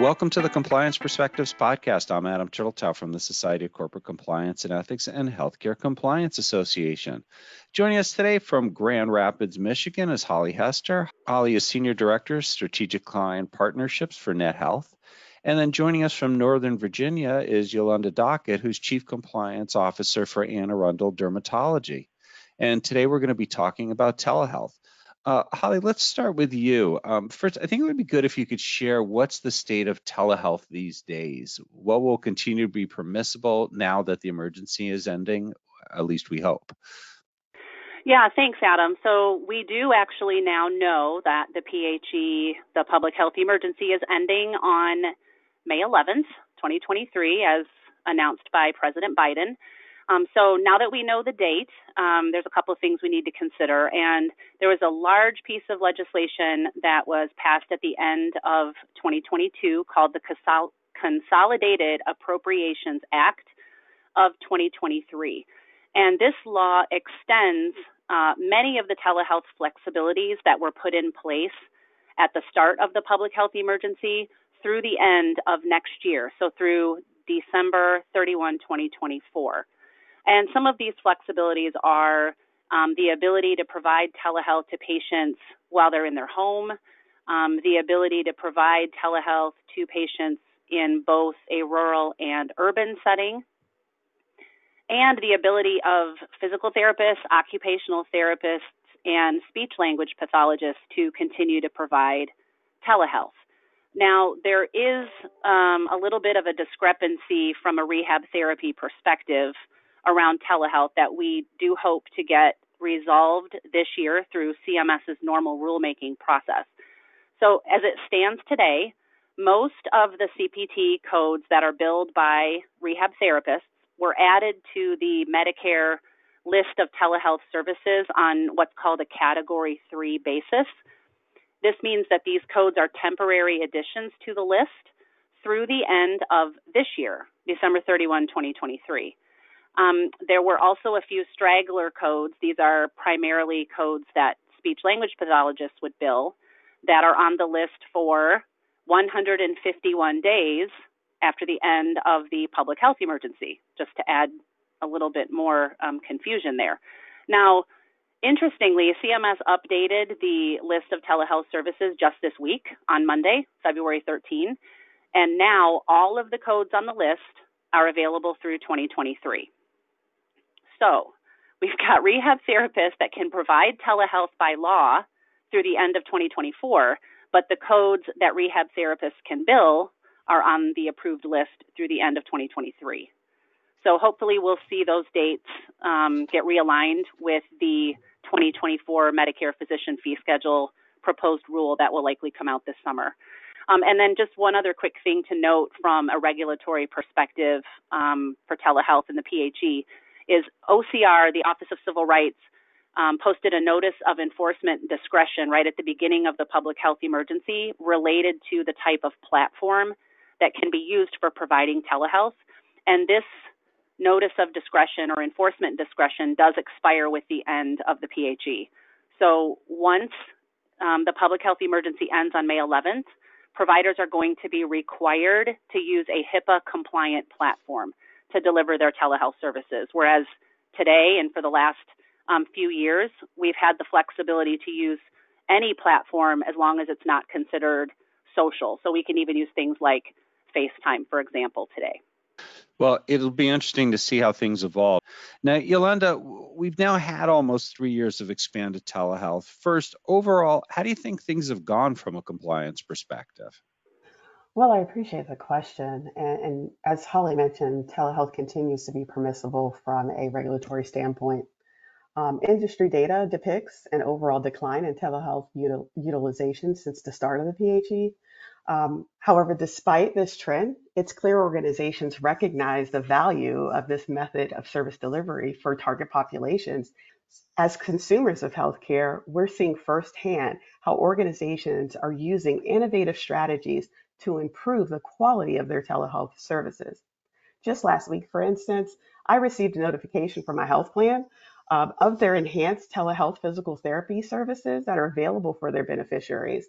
Welcome to the Compliance Perspectives podcast. I'm Adam Turteltaub from the Society of Corporate Compliance and Ethics and Healthcare Compliance Association. Joining us today from Grand Rapids, Michigan is Holly Hester. Holly is Senior Director, Strategic Client Partnerships for Net Health. And then joining us from Northern Virginia is Yolunda Dockett, who's Chief Compliance Officer for Anne Arundel Dermatology. And today we're going to be talking about telehealth. Uh, Holly, let's start with you. Um, first, I think it would be good if you could share what's the state of telehealth these days. What will continue to be permissible now that the emergency is ending? At least we hope. Yeah, thanks, Adam. So we do actually now know that the PHE, the public health emergency, is ending on May 11th, 2023, as announced by President Biden. Um, so now that we know the date, um, there's a couple of things we need to consider. And there was a large piece of legislation that was passed at the end of 2022 called the Consolidated Appropriations Act of 2023. And this law extends uh, many of the telehealth flexibilities that were put in place at the start of the public health emergency through the end of next year, so through December 31, 2024. And some of these flexibilities are um, the ability to provide telehealth to patients while they're in their home, um, the ability to provide telehealth to patients in both a rural and urban setting, and the ability of physical therapists, occupational therapists, and speech language pathologists to continue to provide telehealth. Now, there is um, a little bit of a discrepancy from a rehab therapy perspective around telehealth that we do hope to get resolved this year through CMS's normal rulemaking process. So, as it stands today, most of the CPT codes that are billed by rehab therapists were added to the Medicare list of telehealth services on what's called a Category 3 basis. This means that these codes are temporary additions to the list through the end of this year, December 31, 2023. Um, there were also a few straggler codes. These are primarily codes that speech language pathologists would bill that are on the list for 151 days after the end of the public health emergency, just to add a little bit more um, confusion there. Now, interestingly, CMS updated the list of telehealth services just this week on Monday, February 13, and now all of the codes on the list are available through 2023. So we've got rehab therapists that can provide telehealth by law through the end of 2024, but the codes that rehab therapists can bill are on the approved list through the end of 2023. So hopefully we'll see those dates um, get realigned with the 2024 Medicare physician fee schedule proposed rule that will likely come out this summer. Um, and then just one other quick thing to note from a regulatory perspective um, for telehealth and the PHE is OCR, the Office of Civil Rights, um, posted a notice of enforcement discretion right at the beginning of the public health emergency related to the type of platform that can be used for providing telehealth. And this notice of discretion or enforcement discretion does expire with the end of the PHE. So once um, the public health emergency ends on May 11th, providers are going to be required to use a HIPAA compliant platform to deliver their telehealth services. Whereas today and for the last um, few years, we've had the flexibility to use any platform as long as it's not considered social. So we can even use things like FaceTime, for example, today. Well, it'll be interesting to see how things evolve. Now, Yolunda, we've now had almost three years of expanded telehealth. First, overall, how do you think things have gone from a compliance perspective? Well, I appreciate the question. And, and, as Holly mentioned, telehealth continues to be permissible from a regulatory standpoint. Um, industry data depicts an overall decline in telehealth util- utilization since the start of the PHE. Um, however, despite this trend, it's clear organizations recognize the value of this method of service delivery for target populations. As consumers of healthcare, we're seeing firsthand how organizations are using innovative strategies to improve the quality of their telehealth services. Just last week, for instance, I received a notification from my health plan uh, of their enhanced telehealth physical therapy services that are available for their beneficiaries.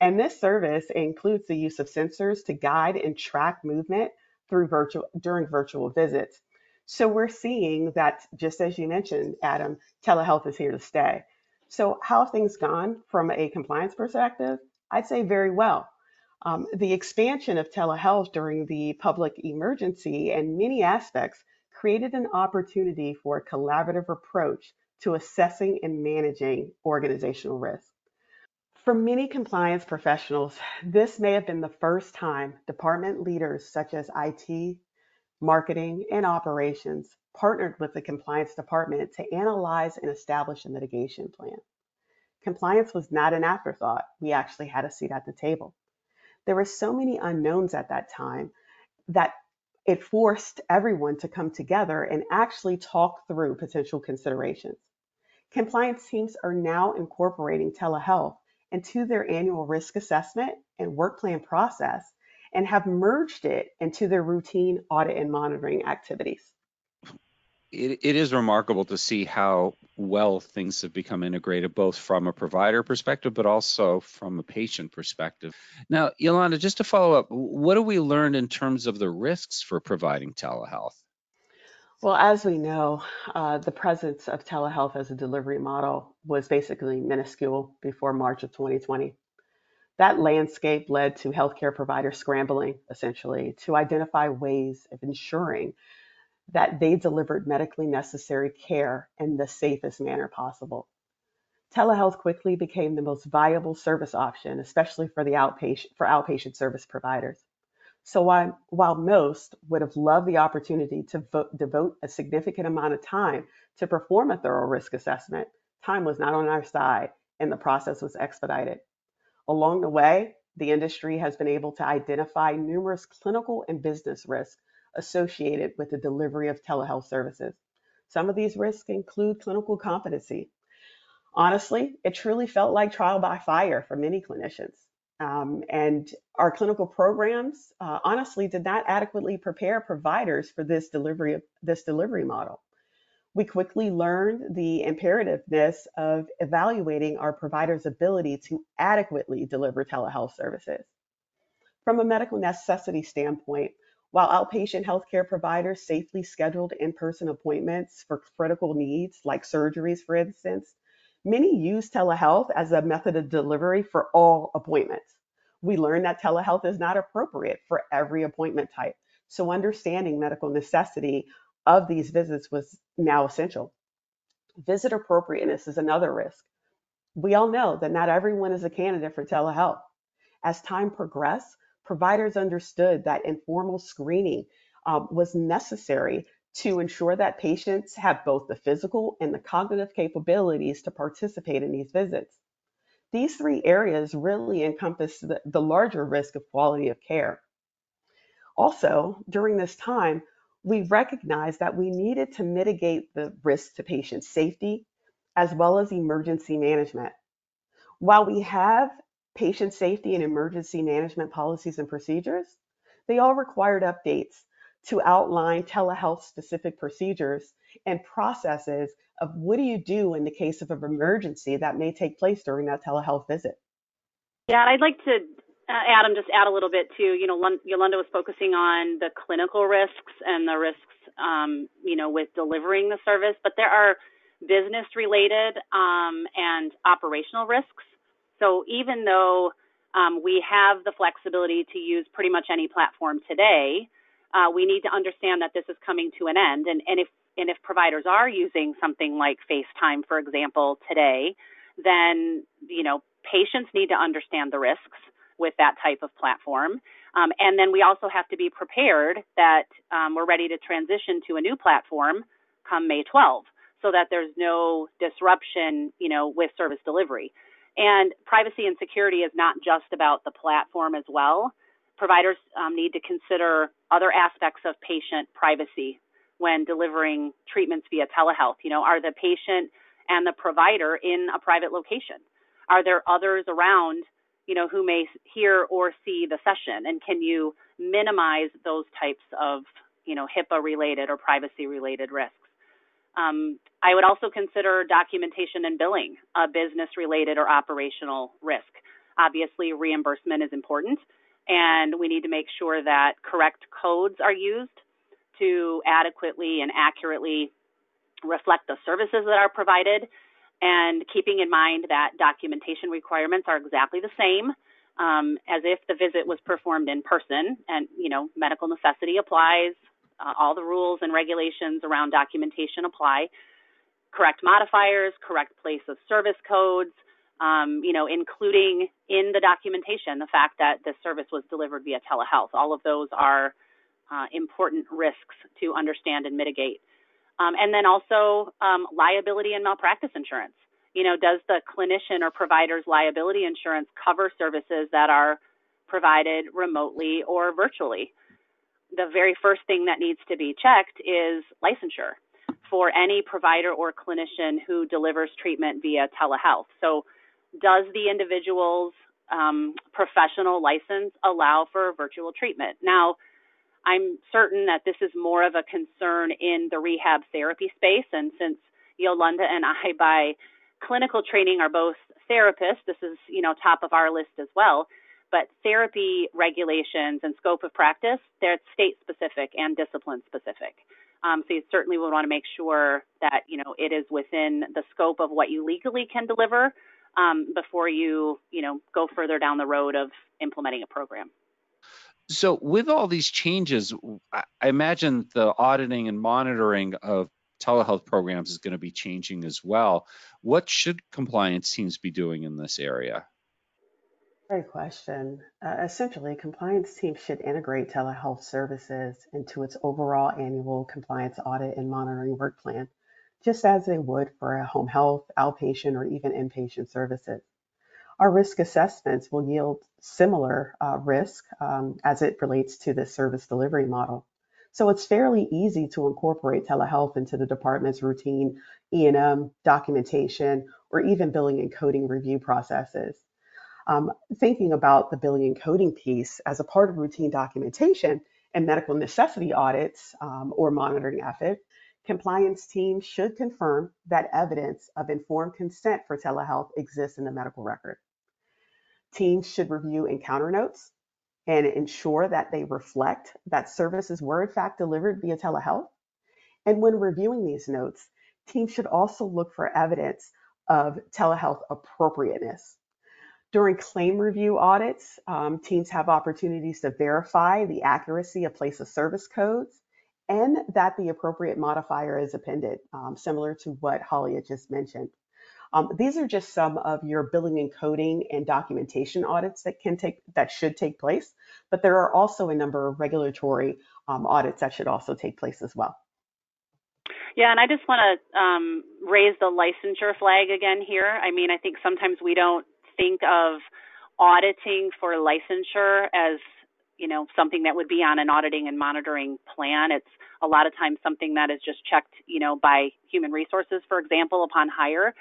And this service includes the use of sensors to guide and track movement through virtual during virtual visits. So we're seeing that just as you mentioned, Adam, telehealth is here to stay. So how have things gone from a compliance perspective? I'd say very well. Um, the expansion of telehealth during the public emergency and many aspects created an opportunity for a collaborative approach to assessing and managing organizational risk. For many compliance professionals, this may have been the first time department leaders such as IT, marketing, and operations partnered with the compliance department to analyze and establish a mitigation plan. Compliance was not an afterthought. We actually had a seat at the table. There were so many unknowns at that time that it forced everyone to come together and actually talk through potential considerations. Compliance teams are now incorporating telehealth into their annual risk assessment and work plan process and have merged it into their routine audit and monitoring activities. It, it is remarkable to see how well things have become integrated, both from a provider perspective, but also from a patient perspective. Now, Yolunda, just to follow up, what do we learn in terms of the risks for providing telehealth? Well, as we know, uh, the presence of telehealth as a delivery model was basically minuscule before March of 2020. That landscape led to healthcare providers scrambling, essentially, to identify ways of ensuring that they delivered medically necessary care in the safest manner possible. Telehealth quickly became the most viable service option, especially for the outpatient for outpatient service providers. So while, while most would have loved the opportunity to devote a significant amount of time to perform a thorough risk assessment, time was not on our side and the process was expedited. Along the way, the industry has been able to identify numerous clinical and business risks associated with the delivery of telehealth services. Some of these risks include clinical competency. Honestly, it truly felt like trial by fire for many clinicians. Um, and our clinical programs uh, honestly did not adequately prepare providers for this delivery this delivery model. We quickly learned the imperativeness of evaluating our providers' ability to adequately deliver telehealth services. From a medical necessity standpoint, while outpatient healthcare providers safely scheduled in person appointments for critical needs like surgeries, for instance, many use telehealth as a method of delivery for all appointments. We learned that telehealth is not appropriate for every appointment type. So, understanding medical necessity of these visits was now essential. Visit appropriateness is another risk. We all know that not everyone is a candidate for telehealth. As time progressed, providers understood that informal screening um, was necessary to ensure that patients have both the physical and the cognitive capabilities to participate in these visits. These three areas really encompass the, the larger risk of quality of care. Also, during this time, we recognized that we needed to mitigate the risk to patient safety as well as emergency management. While we have patient safety and emergency management policies and procedures, they all required updates to outline telehealth specific procedures and processes of what do you do in the case of an emergency that may take place during that telehealth visit. Yeah, I'd like to, uh, Adam, just add a little bit to, You know, Yolunda was focusing on the clinical risks and the risks, um, you know, with delivering the service, but there are business related um, and operational risks so even though um, we have the flexibility to use pretty much any platform today, uh, we need to understand that this is coming to an end. And, and if and if providers are using something like FaceTime, for example, today, then you know patients need to understand the risks with that type of platform. Um, and then we also have to be prepared that um, we're ready to transition to a new platform come May 12, so that there's no disruption, you know, with service delivery. And privacy and security is not just about the platform as well. Providers um, need to consider other aspects of patient privacy when delivering treatments via telehealth. You know, are the patient and the provider in a private location? Are there others around, you know, who may hear or see the session? And can you minimize those types of, you know, HIPAA related or privacy related risks? Um, I would also consider documentation and billing a business related or operational risk. Obviously, reimbursement is important, and we need to make sure that correct codes are used to adequately and accurately reflect the services that are provided and keeping in mind that documentation requirements are exactly the same um, as if the visit was performed in person and you know medical necessity applies uh, all the rules and regulations around documentation apply correct modifiers correct place of service codes um, you know including in the documentation the fact that the service was delivered via telehealth all of those are uh, important risks to understand and mitigate um, and then also um, liability and malpractice insurance. You know, does the clinician or provider's liability insurance cover services that are provided remotely or virtually? The very first thing that needs to be checked is licensure for any provider or clinician who delivers treatment via telehealth. So, does the individual's um, professional license allow for virtual treatment? Now, I'm certain that this is more of a concern in the rehab therapy space. And since Yolunda and I, by clinical training, are both therapists, this is you know top of our list as well. But therapy regulations and scope of practice, they're state specific and discipline specific. Um, so you certainly would want to make sure that you know it is within the scope of what you legally can deliver um, before you you know go further down the road of implementing a program. So with all these changes, I imagine the auditing and monitoring of telehealth programs is going to be changing as well. What should compliance teams be doing in this area? Great question. Uh, essentially, compliance teams should integrate telehealth services into its overall annual compliance audit and monitoring work plan, just as they would for a home health, outpatient, or even inpatient services. Our risk assessments will yield similar uh, risk um, as it relates to the service delivery model. So it's fairly easy to incorporate telehealth into the department's routine E&M documentation or even billing and coding review processes. Um, thinking about the billing and coding piece as a part of routine documentation and medical necessity audits um, or monitoring efforts, compliance teams should confirm that evidence of informed consent for telehealth exists in the medical record. Teams should review encounter notes and ensure that they reflect that services were in fact delivered via telehealth. And when reviewing these notes, teams should also look for evidence of telehealth appropriateness. During claim review audits, um, teams have opportunities to verify the accuracy of place of service codes and that the appropriate modifier is appended, um, similar to what Holly had just mentioned. Um, these are just some of your billing and coding and documentation audits that can take that should take place, but there are also a number of regulatory um, audits that should also take place as well. Yeah, and I just want to um, raise the licensure flag again here. I mean, I think sometimes we don't think of auditing for licensure as you know something that would be on an auditing and monitoring plan. It's a lot of times something that is just checked, you know, by human resources, for example, upon hire.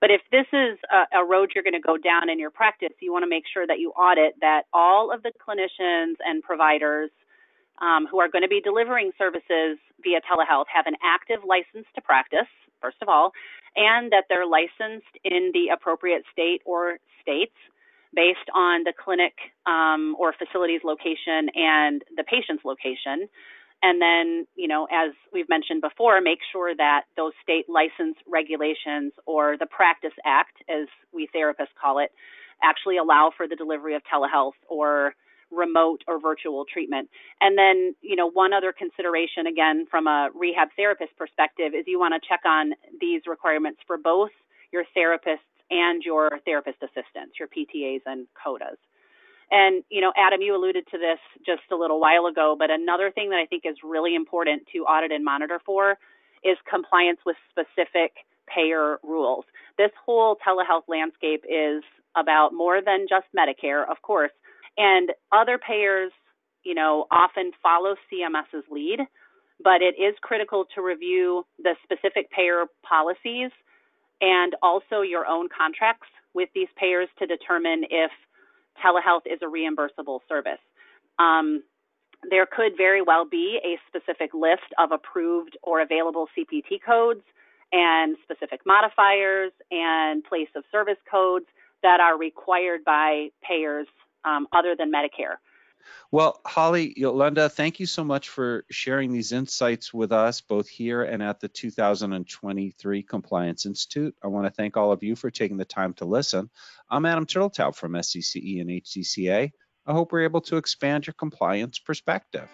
But if this is a, a road you're going to go down in your practice, you want to make sure that you audit that all of the clinicians and providers um, who are going to be delivering services via telehealth have an active license to practice, first of all, and that they're licensed in the appropriate state or states based on the clinic um, or facility's location and the patient's location. And then, you know, as we've mentioned before, make sure that those state license regulations or the Practice Act, as we therapists call it, actually allow for the delivery of telehealth or remote or virtual treatment. And then, you know, one other consideration, again, from a rehab therapist perspective, is you want to check on these requirements for both your therapists and your therapist assistants, your PTAs and COTAs. And, you know, Adam, you alluded to this just a little while ago, but another thing that I think is really important to audit and monitor for is compliance with specific payer rules. This whole telehealth landscape is about more than just Medicare, of course, and other payers, you know, often follow CMS's lead, but it is critical to review the specific payer policies and also your own contracts with these payers to determine if telehealth is a reimbursable service. Um, there could very well be a specific list of approved or available CPT codes and specific modifiers and place of service codes that are required by payers um, other than Medicare. Well, Holly, Yolunda, thank you so much for sharing these insights with us, both here and at the 2023 Compliance Institute. I want to thank all of you for taking the time to listen. I'm Adam Turteltaub from SCCE and HCCA. I hope we're able to expand your compliance perspective.